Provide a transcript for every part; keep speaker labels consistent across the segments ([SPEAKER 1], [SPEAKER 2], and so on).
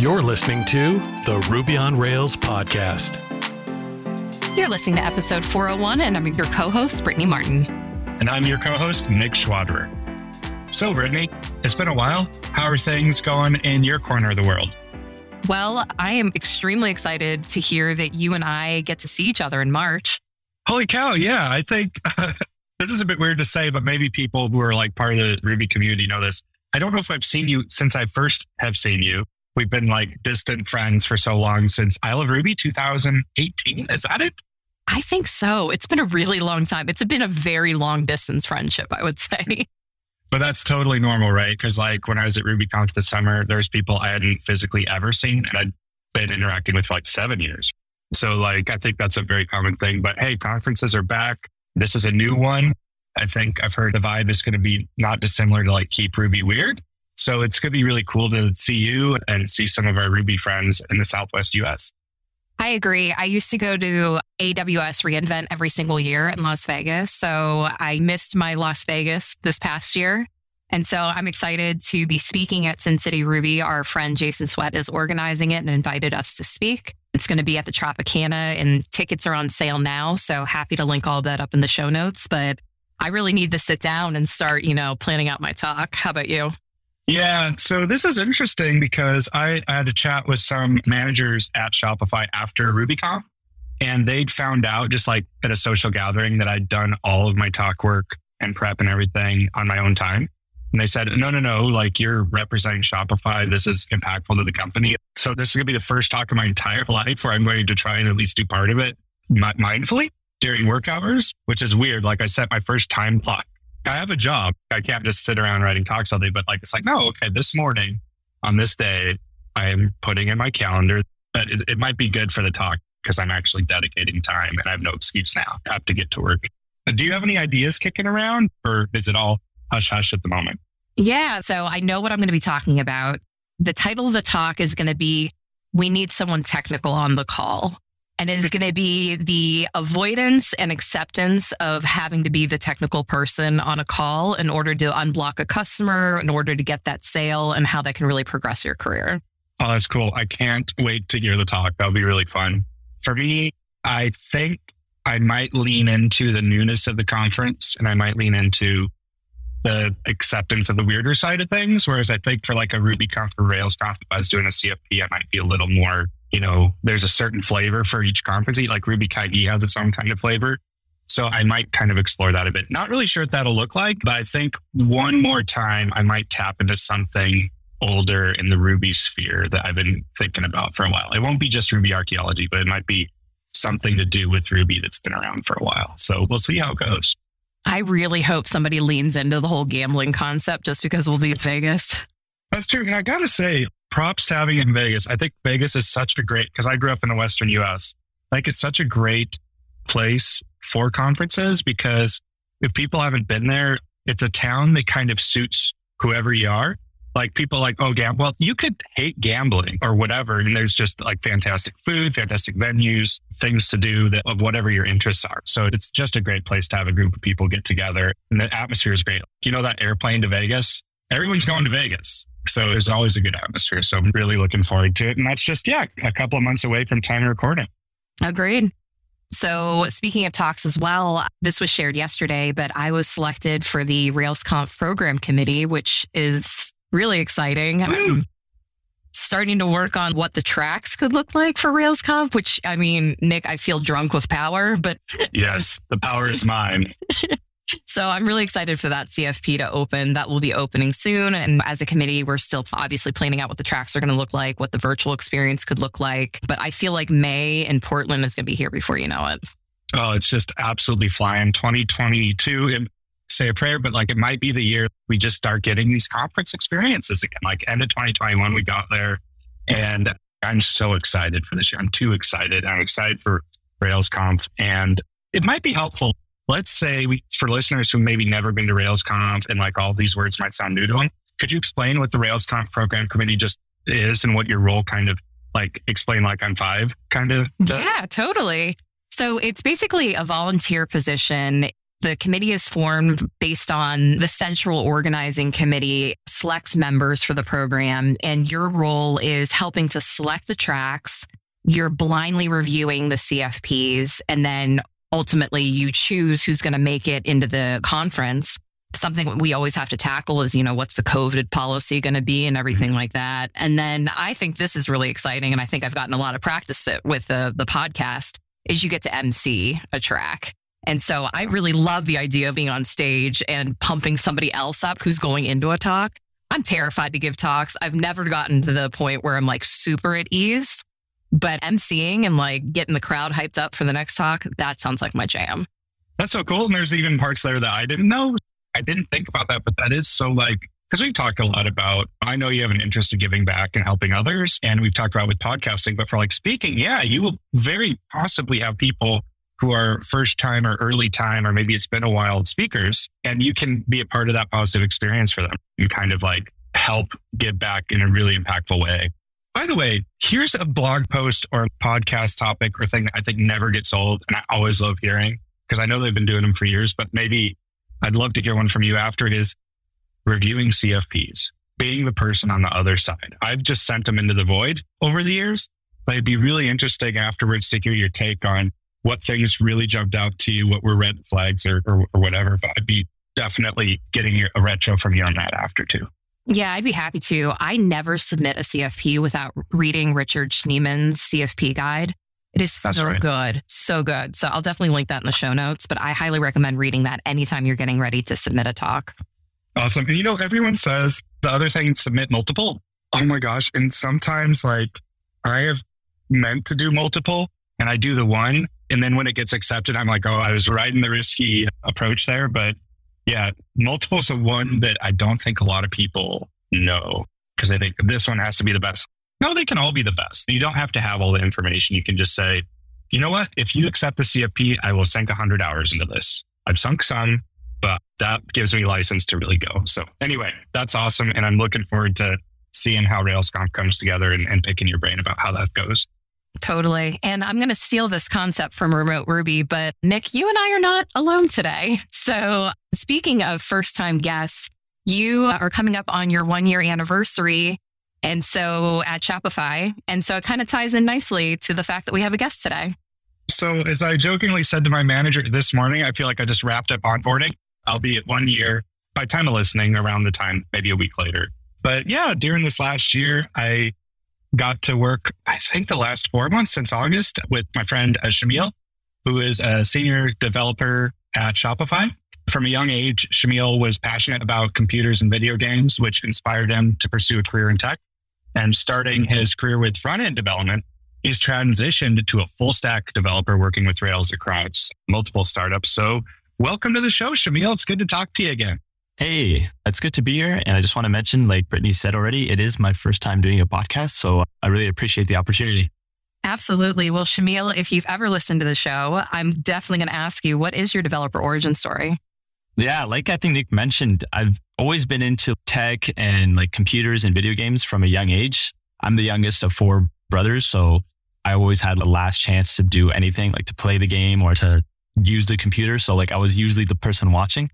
[SPEAKER 1] You're listening to the Ruby on Rails podcast.
[SPEAKER 2] You're listening to episode 401, and I'm your co host, Brittany Martin.
[SPEAKER 3] And I'm your co host, Nick Schwaderer. So, Brittany, it's been a while. How are things going in your corner of the world?
[SPEAKER 2] Well, I am extremely excited to hear that you and I get to see each other in March.
[SPEAKER 3] Holy cow. Yeah. I think uh, this is a bit weird to say, but maybe people who are like part of the Ruby community know this. I don't know if I've seen you since I first have seen you. We've been like distant friends for so long since I Love Ruby 2018. Is that it?
[SPEAKER 2] I think so. It's been a really long time. It's been a very long distance friendship, I would say.
[SPEAKER 3] But that's totally normal, right? Because like when I was at RubyConf this summer, there's people I hadn't physically ever seen and I'd been interacting with for like seven years. So like I think that's a very common thing. But hey, conferences are back. This is a new one. I think I've heard the vibe is going to be not dissimilar to like Keep Ruby Weird. So it's going to be really cool to see you and see some of our Ruby friends in the Southwest US.
[SPEAKER 2] I agree. I used to go to AWS reInvent every single year in Las Vegas. So I missed my Las Vegas this past year. And so I'm excited to be speaking at Sin City Ruby. Our friend Jason Swett is organizing it and invited us to speak. It's going to be at the Tropicana and tickets are on sale now. So happy to link all that up in the show notes. But I really need to sit down and start, you know, planning out my talk. How about you?
[SPEAKER 3] Yeah. So this is interesting because I, I had a chat with some managers at Shopify after RubyConf, and they'd found out just like at a social gathering that I'd done all of my talk work and prep and everything on my own time. And they said, no, no, no, like you're representing Shopify. This is impactful to the company. So this is going to be the first talk of my entire life where I'm going to try and at least do part of it mindfully during work hours, which is weird. Like I set my first time block I have a job. I can't just sit around writing talks all day, but like, it's like, no, okay, this morning on this day, I'm putting in my calendar that it, it might be good for the talk because I'm actually dedicating time and I have no excuse now. I have to get to work. Do you have any ideas kicking around or is it all hush hush at the moment?
[SPEAKER 2] Yeah. So I know what I'm going to be talking about. The title of the talk is going to be We Need Someone Technical on the Call and it is going to be the avoidance and acceptance of having to be the technical person on a call in order to unblock a customer, in order to get that sale, and how that can really progress your career.
[SPEAKER 3] Oh, that's cool. I can't wait to hear the talk. That'll be really fun. For me, I think I might lean into the newness of the conference and I might lean into the acceptance of the weirder side of things. Whereas I think for like a Ruby RubyConf or Rails RailsConf, if I was doing a CFP, I might be a little more you know, there's a certain flavor for each conference. Like RubyKaigi has its own kind of flavor. So I might kind of explore that a bit. Not really sure what that'll look like, but I think one more time I might tap into something older in the Ruby sphere that I've been thinking about for a while. It won't be just Ruby archaeology, but it might be something to do with Ruby that's been around for a while. So we'll see how it goes.
[SPEAKER 2] I really hope somebody leans into the whole gambling concept just because we'll be in Vegas.
[SPEAKER 3] That's true. And I got to say, props it in Vegas. I think Vegas is such a great, because I grew up in the Western US. Like it's such a great place for conferences because if people haven't been there, it's a town that kind of suits whoever you are. Like people like, oh. Well, you could hate gambling or whatever. And there's just like fantastic food, fantastic venues, things to do that of whatever your interests are. So it's just a great place to have a group of people get together. And the atmosphere is great. You know, that airplane to Vegas, everyone's going to Vegas. So there's always a good atmosphere. So I'm really looking forward to it. And that's just, yeah, a couple of months away from time recording.
[SPEAKER 2] Agreed. So, speaking of talks as well, this was shared yesterday, but I was selected for the RailsConf program committee, which is really exciting. I'm starting to work on what the tracks could look like for RailsConf, which I mean, Nick, I feel drunk with power, but
[SPEAKER 3] yes, the power is mine.
[SPEAKER 2] So I'm really excited for that CFP to open. That will be opening soon. And as a committee, we're still obviously planning out what the tracks are going to look like, what the virtual experience could look like. But I feel like May in Portland is going to be here before you know it.
[SPEAKER 3] Oh, it's just absolutely flying. 2022, say a prayer, but like it might be the year we just start getting these conference experiences again. Like end of 2021, we got there. And I'm so excited for this year. I'm too excited. I'm excited for RailsConf. And it might be helpful let's say we, for listeners who maybe never been to RailsConf and like all these words might sound new to them, could you explain what the RailsConf program committee just is and what your role kind of like explain like I'm five kind of?
[SPEAKER 2] Does? Yeah, totally. So it's basically a volunteer position The committee is formed based on the central organizing committee selects members for the program, and your role is helping to select the tracks. You're blindly reviewing the CFPs, and then ultimately you choose who's going to make it into the conference. Something we always have to tackle is, you know, what's the COVID policy going to be and everything like that. And then I think this is really exciting. And I think I've gotten a lot of practice with the, the podcast is you get to MC a track. And so I really love the idea of being on stage and pumping somebody else up who's going into a talk. I'm terrified to give talks. I've never gotten to the point where I'm like super at ease, but emceeing and like getting the crowd hyped up for the next talk, that sounds like my jam.
[SPEAKER 3] That's so cool. And there's even parts there that I didn't know. I didn't think about that, but that is so like, because we've talked a lot about, I know you have an interest in giving back and helping others. And we've talked about with podcasting, but for like speaking, yeah, you will very possibly have people who are first time or early time, or maybe it's been a while speakers, and you can be a part of that positive experience for them. You kind of like help give back in a really impactful way. By the way, here's a blog post or a podcast topic or thing that I think never gets old. And I always love hearing because I know they've been doing them for years, but maybe I'd love to hear one from you after it is reviewing CFPs, being the person on the other side. I've just sent them into the void over the years, but it'd be really interesting afterwards to hear your take on what things really jumped out to you, what were red flags or, or, or whatever. But I'd be definitely getting a retro from you on that after too.
[SPEAKER 2] Yeah, I'd be happy to. I never submit a CFP without reading Richard Schneeman's CFP guide. It is That's so good, so good. So I'll definitely link that in the show notes, but I highly recommend reading that anytime you're getting ready to submit a talk.
[SPEAKER 3] Awesome. And you know, everyone says the other thing, submit multiple. Oh my gosh. And sometimes like I have meant to do multiple and I do the one and then when it gets accepted, I'm like, oh, I was right in the risky approach there. But yeah, multiples of one that I don't think a lot of people know because they think this one has to be the best. No, they can all be the best. You don't have to have all the information. You can just say, you know what? If you accept the CFP, I will sink 100 hours into this. I've sunk some, but that gives me license to really go. So, anyway, that's awesome. And I'm looking forward to seeing how RailsConf comes together and, and picking your brain about how that goes.
[SPEAKER 2] Totally. And I'm going to steal this concept from Remote Ruby, but Nick, you and I are not alone today. So, speaking of first time guests, you are coming up on your one year anniversary. And so at Shopify. And so it kind of ties in nicely to the fact that we have a guest today.
[SPEAKER 3] So, as I jokingly said to my manager this morning, I feel like I just wrapped up onboarding. I'll be at one year by time of listening around the time, maybe a week later. But yeah, during this last year, I got to work, I think the last four months since August with my friend uh, Shameel, who is a senior developer at Shopify. From a young age, Shameel was passionate about computers and video games, which inspired him to pursue a career in tech. And starting mm-hmm. his career with front end development, he's transitioned to a full stack developer working with Rails across multiple startups. So, welcome to the show, Shameel. It's good to talk to you again.
[SPEAKER 4] Hey, it's good to be here. And I just want to mention, like Brittany said already, it is my first time doing a podcast. So I really appreciate the opportunity.
[SPEAKER 2] Absolutely. Well, Shameel, if you've ever listened to the show, I'm definitely going to ask you, what is your developer origin story?
[SPEAKER 4] Yeah, like I think Nick mentioned, I've always been into tech and like computers and video games from a young age. I'm the youngest of four brothers. So I always had the last chance to do anything, like to play the game or to use the computer. So like I was usually the person watching.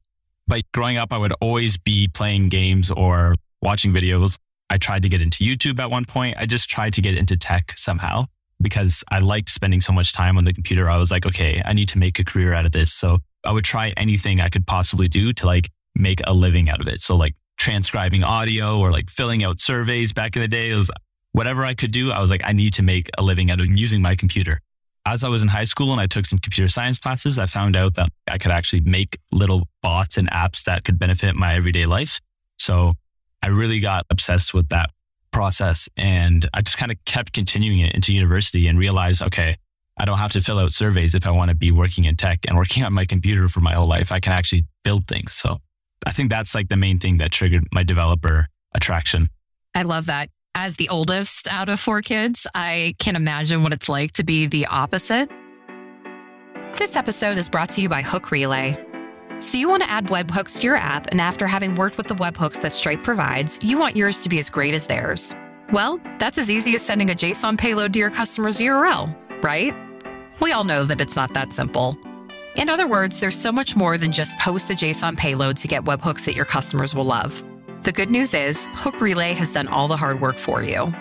[SPEAKER 4] But growing up, I would always be playing games or watching videos. I tried to get into YouTube at one point. I just tried to get into tech somehow because I liked spending so much time on the computer. I was like, okay, I need to make a career out of this. So I would try anything I could possibly do to like make a living out of it. So like transcribing audio or like filling out surveys back in the day. It was whatever I could do. I was like, I need to make a living out of using my computer as I was in high school and I took some computer science classes, I found out that I could actually make little bots and apps that could benefit my everyday life. So I really got obsessed with that process and I just kind of kept continuing it into university and realized, okay, I don't have to fill out surveys if I want to be working in tech and working on my computer for my whole life. I can actually build things. So I think that's like the main thing that triggered my developer attraction.
[SPEAKER 2] I love that as the oldest out of four kids, I can imagine what it's like to be the opposite. This episode is brought to you by Hook Relay. So, you want to add webhooks to your app, and after having worked with the webhooks that Stripe provides, you want yours to be as great as theirs. Well, that's as easy as sending a JSON payload to your customer's URL, right? We all know that it's not that simple. In other words, there's so much more than just post a JSON payload to get webhooks that your customers will love. The good news is, Hook Relay has done all the hard work for you.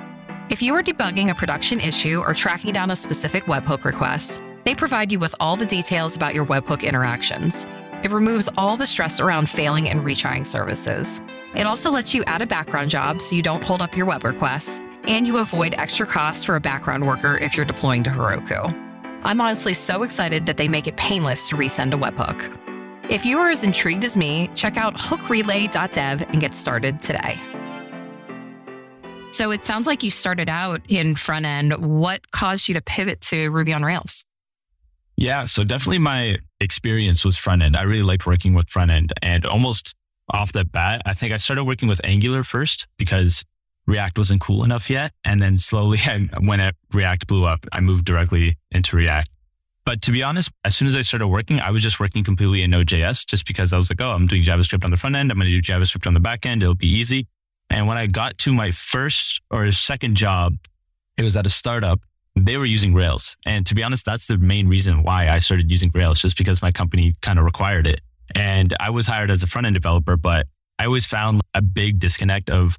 [SPEAKER 2] If you are debugging a production issue or tracking down a specific webhook request, they provide you with all the details about your webhook interactions. It removes all the stress around failing and retrying services. It also lets you add a background job so you don't hold up your web requests, and you avoid extra costs for a background worker if you're deploying to Heroku. I'm honestly so excited that they make it painless to resend a webhook. If you are as intrigued as me, check out hookrelay.dev and get started today. So it sounds like you started out in front end. What caused you to pivot to Ruby on Rails?
[SPEAKER 4] Yeah, so definitely my experience was front end. I really liked working with front end and almost off the bat, I think I started working with Angular first because React wasn't cool enough yet. And then slowly, I, when React blew up, I moved directly into React. But to be honest, as soon as I started working, I was just working completely in Node.js just because I was like, oh, I'm doing JavaScript on the front end. I'm going to do JavaScript on the back end. It'll be easy. And when I got to my first or second job, it was at a startup. They were using Rails. And to be honest, that's the main reason why I started using Rails, just because my company kind of required it. And I was hired as a front end developer, but I always found a big disconnect of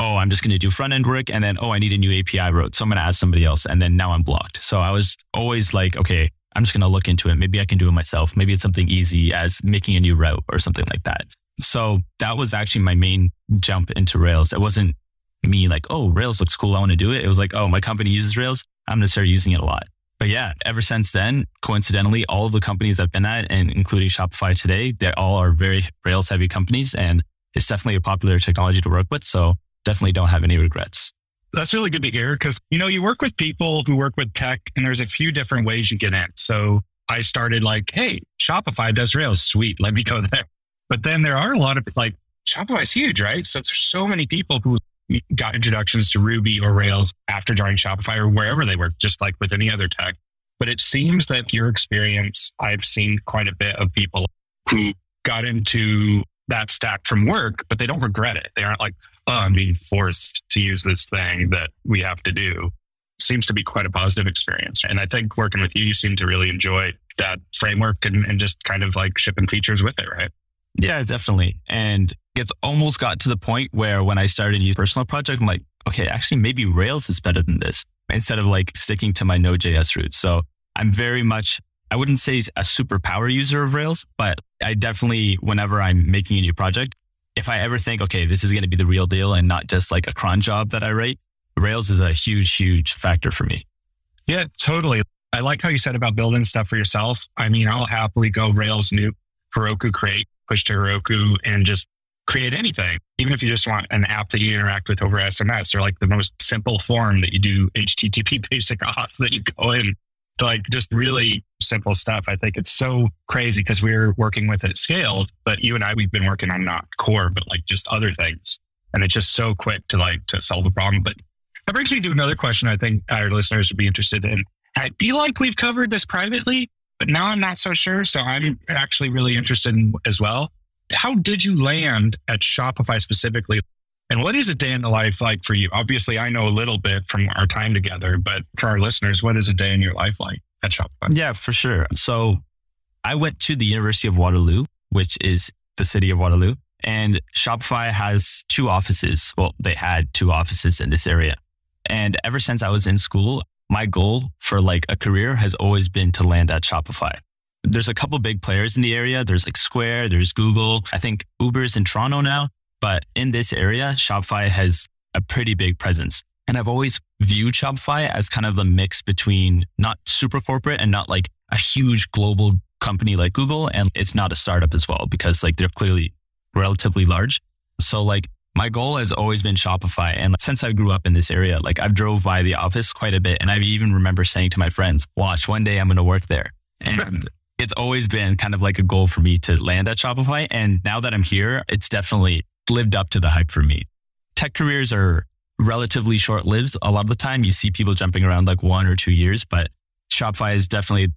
[SPEAKER 4] oh, I'm just going to do front end work. And then, oh, I need a new API route. So I'm going to ask somebody else. And then now I'm blocked. So I was always like, okay, I'm just going to look into it. Maybe I can do it myself. Maybe it's something easy as making a new route or something like that. So that was actually my main jump into Rails. It wasn't me like, oh, Rails looks cool. I want to do it. It was like, oh, my company uses Rails. I'm going to start using it a lot. But yeah, ever since then, coincidentally, all of the companies I've been at, and including Shopify today, they all are very Rails heavy companies. And it's definitely a popular technology to work with. So definitely don't have any regrets.
[SPEAKER 3] That's really good to hear because, you know, you work with people who work with tech and there's a few different ways you get in. So I started like, hey, Shopify does Rails. Sweet. Let me go there. But then there are a lot of like, Shopify's huge, right? So there's so many people who got introductions to Ruby or Rails after joining Shopify or wherever they work, just like with any other tech. But it seems that your experience, I've seen quite a bit of people who got into that stack from work, but they don't regret it. They aren't like, oh, I'm being forced to use this thing that we have to do. Seems to be quite a positive experience. And I think working with you, you seem to really enjoy that framework and, and just kind of like shipping features with it, right?
[SPEAKER 4] Yeah, definitely. And it's almost got to the point where when I started a new personal project, I'm like, okay, actually, maybe Rails is better than this instead of like sticking to my Node.js roots. So I'm very much I wouldn't say a superpower user of Rails, but I definitely, whenever I'm making a new project, if I ever think, okay, this is going to be the real deal and not just like a cron job that I write, Rails is a huge, huge factor for me.
[SPEAKER 3] Yeah, totally. I like how you said about building stuff for yourself. I mean, I'll happily go Rails new Heroku create, push to Heroku and just create anything. Even if you just want an app that you interact with over SMS or like the most simple form that you do HTTP basic auth that you go in like just really simple stuff. I think it's so crazy because we're working with it scaled, but you and I, we've been working on not core, but like just other things. And it's just so quick to like to solve the problem. But that brings me to another question I think our listeners would be interested in. I feel like we've covered this privately, but now I'm not so sure. So I'm actually really interested in as well. How did you land at Shopify specifically? And what is a day in the life like for you? Obviously, I know a little bit from our time together, but for our listeners, what is a day in your life like at Shopify?
[SPEAKER 4] Yeah, for sure. So I went to the University of Waterloo, which is the city of Waterloo, and Shopify has two offices. Well, they had two offices in this area. And ever since I was in school, my goal for like a career has always been to land at Shopify. There's a couple big players in the area. There's like Square, there's Google. I think Uber's in Toronto now. But in this area, Shopify has a pretty big presence. And I've always viewed Shopify as kind of a mix between not super corporate and not like a huge global company like Google. And it's not a startup as well because like they're clearly relatively large. So like my goal has always been Shopify. And since I grew up in this area, like I've drove by the office quite a bit. And I even remember saying to my friends, watch, one day I'm going to work there. And it's always been kind of like a goal for me to land at Shopify. And now that I'm here, it's definitely lived up to the hype for me. Tech careers are relatively short lived. A lot of the time you see people jumping around like one or two years, but Shopify has definitely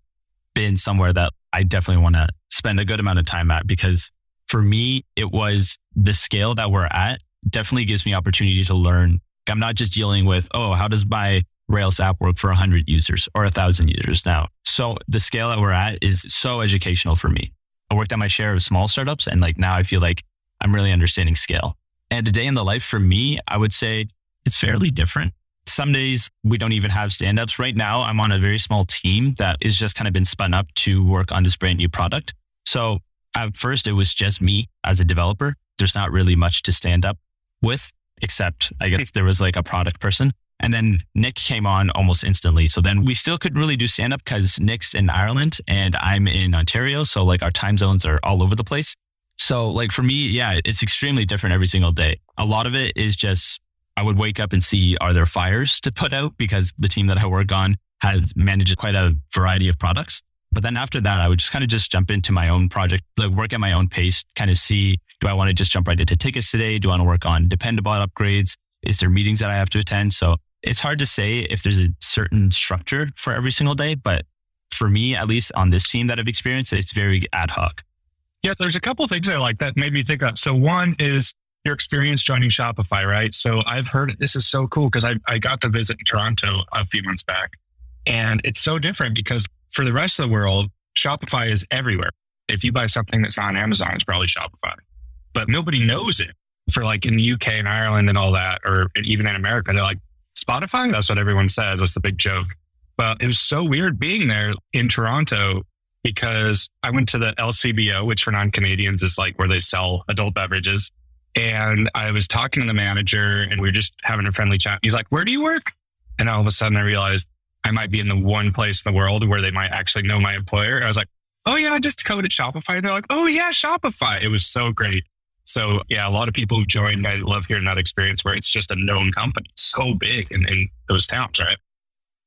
[SPEAKER 4] been somewhere that I definitely want to spend a good amount of time at because for me, it was the scale that we're at definitely gives me opportunity to learn. I'm not just dealing with, oh, how does my Rails app work for 100 users or 1,000 users now? so the scale that we're at is so educational for me. I worked on my share of small startups and like now I feel like I'm really understanding scale. And a day in the life for me, I would say it's fairly different. Some days we don't even have stand ups. Right now, I'm on a very small team that is just kind of been spun up to work on this brand new product. So at first, it was just me as a developer. There's not really much to stand up with, except I guess there was like a product person. And then Nick came on almost instantly. So then we still couldn't really do stand up because Nick's in Ireland and I'm in Ontario. So like our time zones are all over the place. So like for me, yeah, it's extremely different every single day. A lot of it is just I would wake up and see are there fires to put out because the team that I work on has managed quite a variety of products. But then after that, I would just kind of just jump into my own project, like work at my own pace, kind of see do I want to just jump right into tickets today? Do I want to work on Dependabot upgrades? Is there meetings that I have to attend? So it's hard to say if there's a certain structure for every single day, but for me, at least on this team that I've experienced, it's very ad hoc.
[SPEAKER 3] Yeah, there's a couple things I like that made me think of. So one is your experience joining Shopify, right? So I've heard this is so cool because I, I got to visit Toronto a few months back. And it's so different because for the rest of the world, Shopify is everywhere. If you buy something that's on Amazon, it's probably Shopify. But nobody knows it. For like in the UK and Ireland and all that, or even in America, they're like, Spotify? That's what everyone said That's the big joke. But it was so weird being there in Toronto because I went to the LCBO, which for non Canadians is like where they sell adult beverages. And I was talking to the manager and we were just having a friendly chat. He's like, Where do you work? And all of a sudden I realized I might be in the one place in the world where they might actually know my employer. I was like, Oh, yeah, I just coded Shopify. And they're like, Oh, yeah, Shopify. It was so great. So, yeah, a lot of people who joined, I love hearing that experience where it's just a known company, so big in, in those towns, right?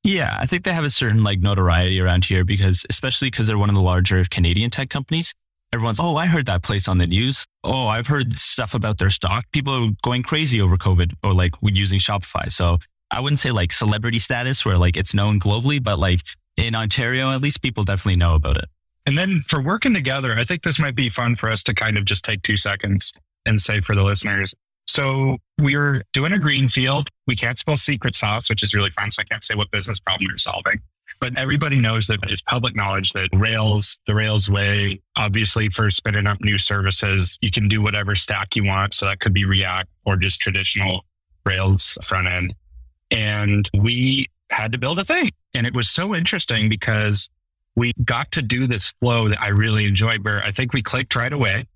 [SPEAKER 4] Yeah, I think they have a certain like notoriety around here because, especially because they're one of the larger Canadian tech companies. Everyone's, oh, I heard that place on the news. Oh, I've heard stuff about their stock. People are going crazy over COVID or like using Shopify. So I wouldn't say like celebrity status where like it's known globally, but like in Ontario, at least people definitely know about it.
[SPEAKER 3] And then for working together, I think this might be fun for us to kind of just take two seconds and say for the listeners. So we are doing a greenfield. We can't spell secret sauce, which is really fun. So I can't say what business problem you're solving. But everybody knows that it's public knowledge that Rails, the Rails way, obviously for spinning up new services, you can do whatever stack you want. So that could be React or just traditional Rails front end. And we had to build a thing. And it was so interesting because we got to do this flow that I really enjoyed where I think we clicked right away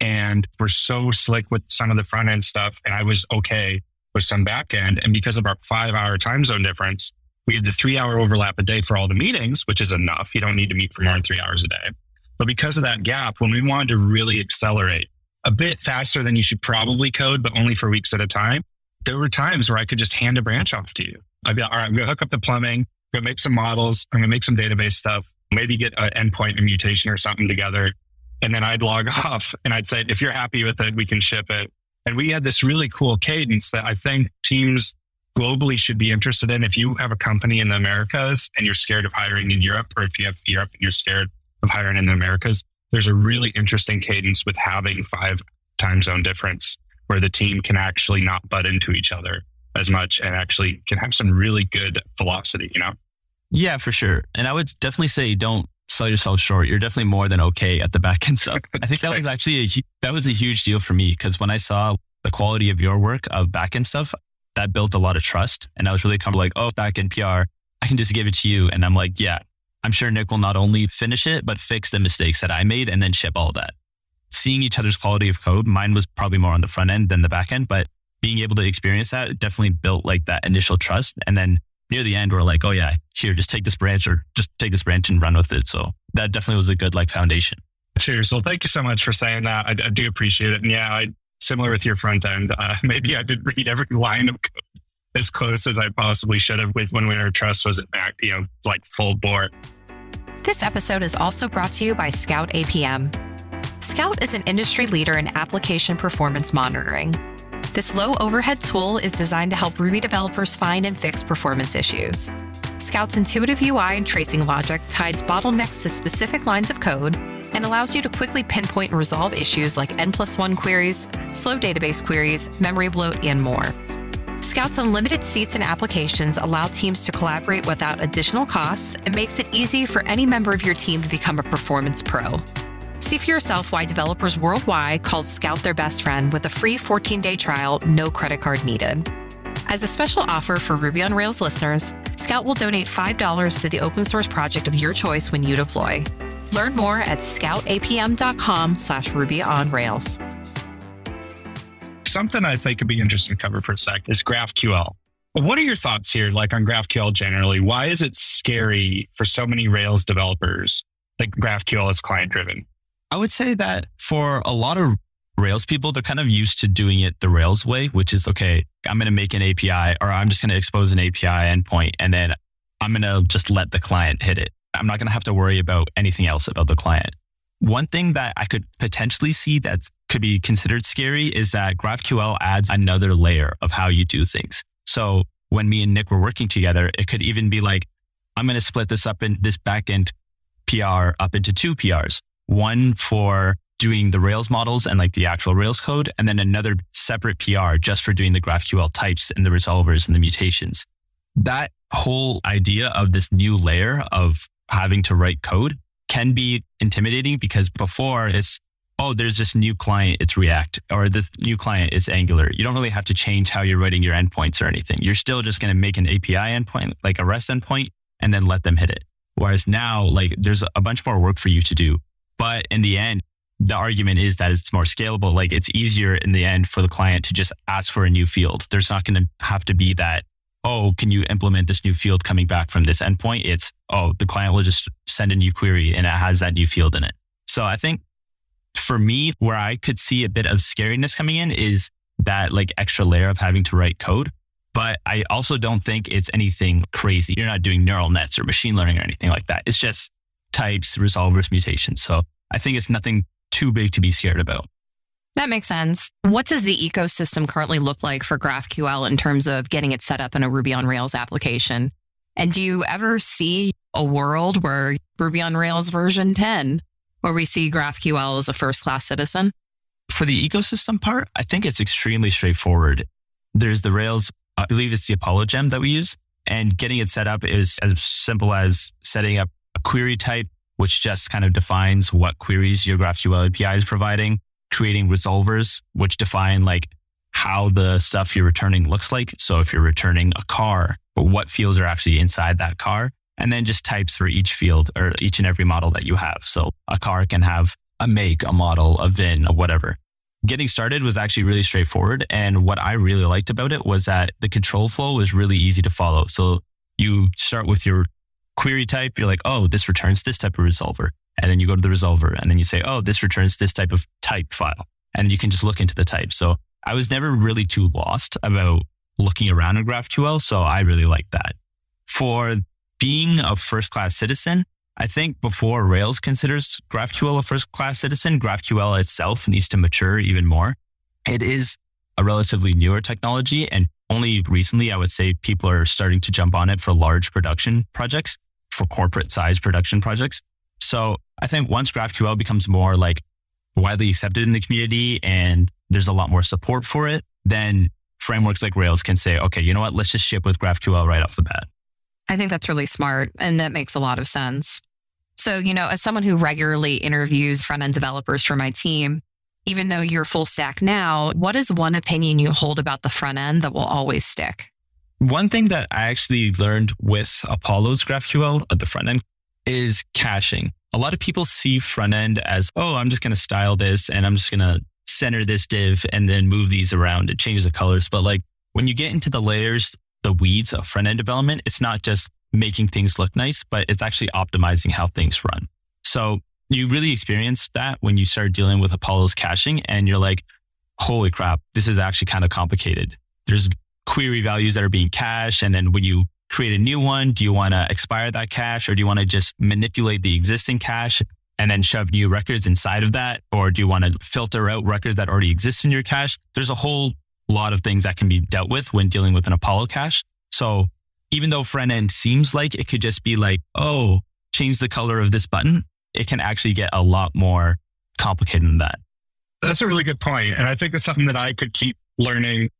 [SPEAKER 3] and we're so slick with some of the front end stuff. And I was okay with some back end. And because of our five hour time zone difference, we had the three hour overlap a day for all the meetings, which is enough. You don't need to meet for more than three hours a day. But because of that gap, when we wanted to really accelerate a bit faster than you should probably code, but only for weeks at a time, there were times where I could just hand a branch off to you. I'd be like, all right, I'm going to hook up the plumbing, I'm going to make some models, I'm going to make some database stuff, maybe get an endpoint and mutation or something together. And then I'd log off and I'd say, if you're happy with it, we can ship it. And we had this really cool cadence that I think teams globally should be interested in. If you have a company in the Americas and you're scared of hiring in Europe, or if you have Europe and you're scared of hiring in the Americas, there's a really interesting cadence with having five time zone difference where the team can actually not butt into each other as much and actually can have some really good velocity, you know?
[SPEAKER 4] Yeah, for sure. And I would definitely say don't sell yourself short. You're definitely more than okay at the back end stuff. I think that was actually a, that was a huge deal for me because when I saw the quality of your work of back end stuff, that built a lot of trust. And I was really comfortable like, oh, back end PR, I can just give it to you. And I'm like, yeah, I'm sure Nick will not only finish it, but fix the mistakes that I made and then ship all that. Seeing each other's quality of code, mine was probably more on the front end than the back end, but being able to experience that definitely built like that initial trust. And then near the end, we're like, oh yeah, here, just take this branch or just take this branch and run with it. So that definitely was a good like foundation.
[SPEAKER 3] Cheers. Well, thank you so much for saying that. I, I do appreciate it. And yeah, I, similar with your front end, uh, maybe I did read every line of code as close as I possibly should have with when we our trust was at back, you know, like full bore.
[SPEAKER 2] This episode is also brought to you by Scout APM. Scout is an industry leader in application performance monitoring. This low overhead tool is designed to help Ruby developers find and fix performance issues. Scout's intuitive UI and tracing logic ties bottlenecks to specific lines of code and allows you to quickly pinpoint and resolve issues like N plus one queries, slow database queries, memory bloat, and more. Scout's unlimited seats and applications allow teams to collaborate without additional costs and makes it easy for any member of your team to become a performance pro. See for yourself why developers worldwide call Scout their best friend with a free 14 day trial, no credit card needed. As a special offer for Ruby on Rails listeners, Scout will donate $5 to the open source project of your choice when you deploy. Learn more at scoutapm.com slash Ruby on Rails.
[SPEAKER 3] Something I think could be interesting to cover for a sec is GraphQL. What are your thoughts here, like on GraphQL generally? Why is it scary for so many Rails developers? Like GraphQL is client driven.
[SPEAKER 4] I would say that for a lot of Rails people, they're kind of used to doing it the Rails way, which is okay, I'm going to make an API or I'm just going to expose an API endpoint and then I'm going to just let the client hit it. I'm not going to have to worry about anything else about the client. One thing that I could potentially see that could be considered scary is that GraphQL adds another layer of how you do things. So when me and Nick were working together, it could even be like, I'm going to split this up in this backend PR up into two PRs, one for doing the Rails models and like the actual Rails code, and then another separate PR just for doing the GraphQL types and the resolvers and the mutations. That whole idea of this new layer of having to write code can be intimidating because before it's, oh, there's this new client, it's React, or this new client, it's Angular. You don't really have to change how you're writing your endpoints or anything. You're still just going to make an API endpoint, like a REST endpoint, and then let them hit it. Whereas now, like, there's a bunch more work for you to do. But in the end, the argument is that it's more scalable. Like it's easier in the end for the client to just ask for a new field. There's not going to have to be that, oh, can you implement this new field coming back from this endpoint? It's, oh, the client will just send a new query and it has that new field in it. So I think for me, where I could see a bit of scariness coming in is that like extra layer of having to write code. But I also don't think it's anything crazy. You're not doing neural nets or machine learning or anything like that. It's just types, resolvers, mutations. So I think it's nothing too big to be scared about.
[SPEAKER 2] That makes sense. What does the ecosystem currently look like for GraphQL in terms of getting it set up in a Ruby on Rails application? And do you ever see a world where Ruby on Rails version 10, where we see GraphQL as a first class citizen?
[SPEAKER 4] For the ecosystem part, I think it's extremely straightforward. There's the Rails, I believe it's the Apollo gem that we use, and getting it set up is as simple as setting up query type which just kind of defines what queries your GraphQL API is providing, creating resolvers, which define like how the stuff you're returning looks like. So if you're returning a car, what fields are actually inside that car, and then just types for each field or each and every model that you have. So a car can have a make, a model, a VIN, a whatever. Getting started was actually really straightforward. And what I really liked about it was that the control flow was really easy to follow. So you start with your query type, you're like, oh, this returns this type of resolver. And then you go to the resolver and then you say, oh, this returns this type of type file. And you can just look into the type. So I was never really too lost about looking around in GraphQL. So I really like that. For being a first class citizen, I think before Rails considers GraphQL a first class citizen, GraphQL itself needs to mature even more. It is a relatively newer technology and only recently, I would say people are starting to jump on it for large production projects for corporate size production projects. So I think once GraphQL becomes more like widely accepted in the community and there's a lot more support for it, then frameworks like Rails can say, okay, you know what? Let's just ship with GraphQL right off the bat.
[SPEAKER 2] I think that's really smart. And that makes a lot of sense. So, you know, as someone who regularly interviews front end developers for my team, even though you're full stack now, what is one opinion you hold about the front end that will always stick?
[SPEAKER 4] One thing that I actually learned with Apollo's GraphQL at the front end is caching. A lot of people see front end as, oh, I'm just going to style this and I'm just going to center this div and then move these around. It changes the colors. But like when you get into the layers, the weeds of front end development, it's not just making things look nice, but it's actually optimizing how things run. So you really experience that when you start dealing with Apollo's caching and you're like, holy crap, this is actually kind of complicated. There's query values that are being cached. And then when you create a new one, do you want to expire that cache or do you want to just manipulate the existing cache and then shove new records inside of that? Or do you want to filter out records that already exist in your cache? There's a whole lot of things that can be dealt with when dealing with an Apollo cache. So even though front end seems like it could just be like, oh, change the color of this button, it can actually get a lot more complicated than that.
[SPEAKER 3] That's a really good point. And I think that's something that I could keep learning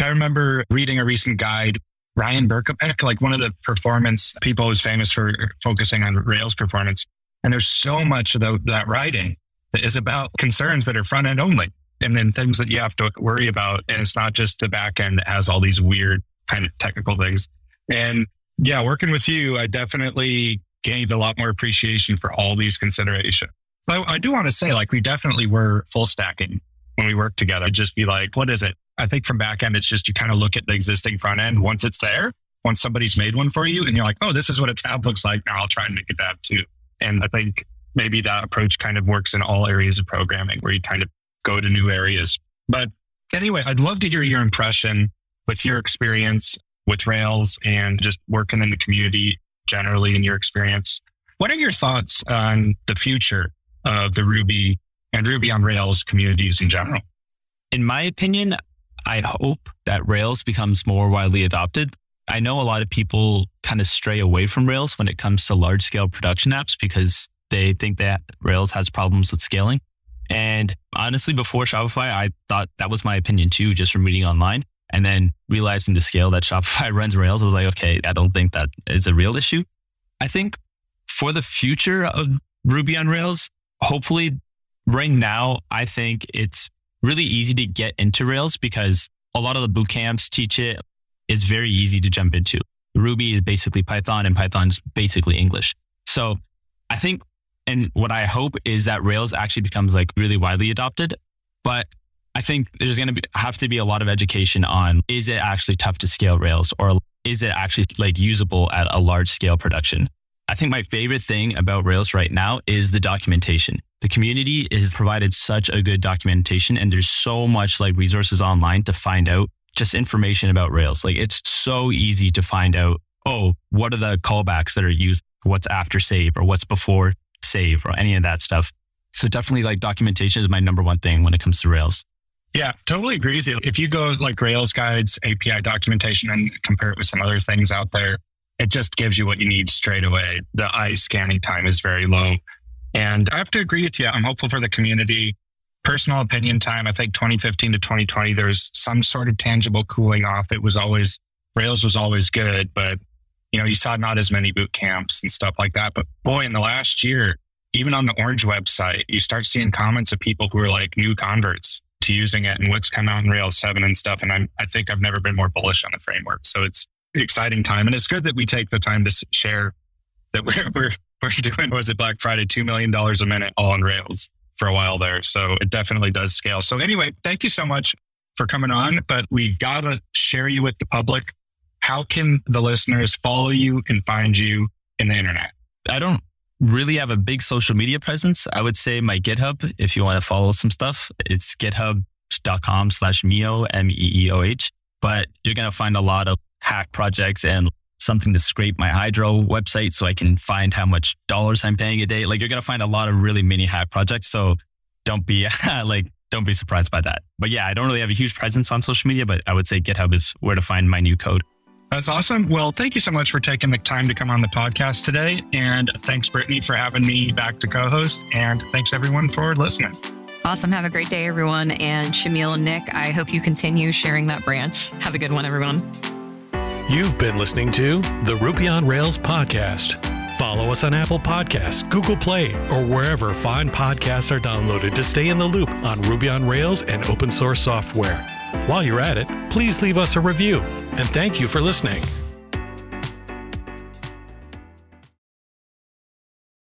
[SPEAKER 3] I remember reading a recent guide, Ryan Berkopec, like one of the performance people who's famous for focusing on Rails performance. And there's so much of the, that writing that is about concerns that are front end only and then things that you have to worry about. And it's not just the back end that has all these weird kind of technical things. And yeah, working with you, I definitely gained a lot more appreciation for all these considerations. But I do want to say, like, we definitely were full stacking when we worked together. Just be like, what is it? I think from back end, it's just you kind of look at the existing front end. Once it's there, once somebody's made one for you and you're like, oh, this is what a tab looks like. Now I'll try and make a tab too. And I think maybe that approach kind of works in all areas of programming where you kind of go to new areas. But anyway, I'd love to hear your impression with your experience with Rails and just working in the community generally in your experience. What are your thoughts on the future of the Ruby and Ruby on Rails communities in general?
[SPEAKER 4] In my opinion, I hope that Rails becomes more widely adopted. I know a lot of people kind of stray away from Rails when it comes to large scale production apps because they think that Rails has problems with scaling. And honestly, before Shopify, I thought that was my opinion too, just from reading online. And then realizing the scale that Shopify runs Rails, I was like, okay, I don't think that is a real issue. I think for the future of Ruby on Rails, hopefully right now, I think it's really easy to get into Rails because a lot of the boot camps teach it. It's very easy to jump into. Ruby is basically Python and Python's basically English. So I think, and what I hope is that Rails actually becomes like really widely adopted. But I think there's going to have to be a lot of education on is it actually tough to scale Rails or is it actually like usable at a large scale production? I think my favorite thing about Rails right now is the documentation. The community has provided such a good documentation and there's so much like resources online to find out just information about Rails. Like it's so easy to find out, oh, what are the callbacks that are used? What's after save or what's before save or any of that stuff. So definitely like documentation is my number one thing when it comes to Rails.
[SPEAKER 3] Yeah, totally agree with you. If you go like Rails guides, API documentation, and compare it with some other things out there, it just gives you what you need straight away. The eye scanning time is very low. And I have to agree with you. I'm hopeful for the community. Personal opinion time, I think 2015 to 2020, there was some sort of tangible cooling off. It was always, Rails was always good, but you know, you saw not as many boot camps and stuff like that. But boy, in the last year, even on the Orange website, you start seeing comments of people who are like new converts to using it and what's come out in Rails 7 and stuff. And I'm, I think I've never been more bullish on the framework. So it's exciting time. And it's good that we take the time to share that we're, we're, we're doing, was it Black Friday, $2 million a minute all on Rails for a while there. So it definitely does scale. So anyway, thank you so much for coming on, but we got to share you with the public. How can the listeners follow you and find you in the internet?
[SPEAKER 4] I don't really have a big social media presence. I would say my GitHub, if you want to follow some stuff, it's github.com slash meeoh, M-E-E-O-H. But you're going to find a lot of hack projects and something to scrape my hydro website so I can find how much dollars I'm paying a day. Like you're going to find a lot of really mini hack projects. So don't be like, don't be surprised by that. But yeah, I don't really have a huge presence on social media, but I would say GitHub is where to find my new code.
[SPEAKER 3] That's awesome. Well, thank you so much for taking the time to come on the podcast today. And thanks, Brittany, for having me back to co host. And thanks, everyone, for listening.
[SPEAKER 2] Awesome. Have a great day, everyone. And Shameel and Nick, I hope you continue sharing that branch. Have a good one, everyone.
[SPEAKER 1] You've been listening to the Ruby on Rails podcast. Follow us on Apple Podcasts, Google Play, or wherever fine podcasts are downloaded to stay in the loop on Ruby on Rails and open source software. While you're at it, please leave us a review. And thank you for listening.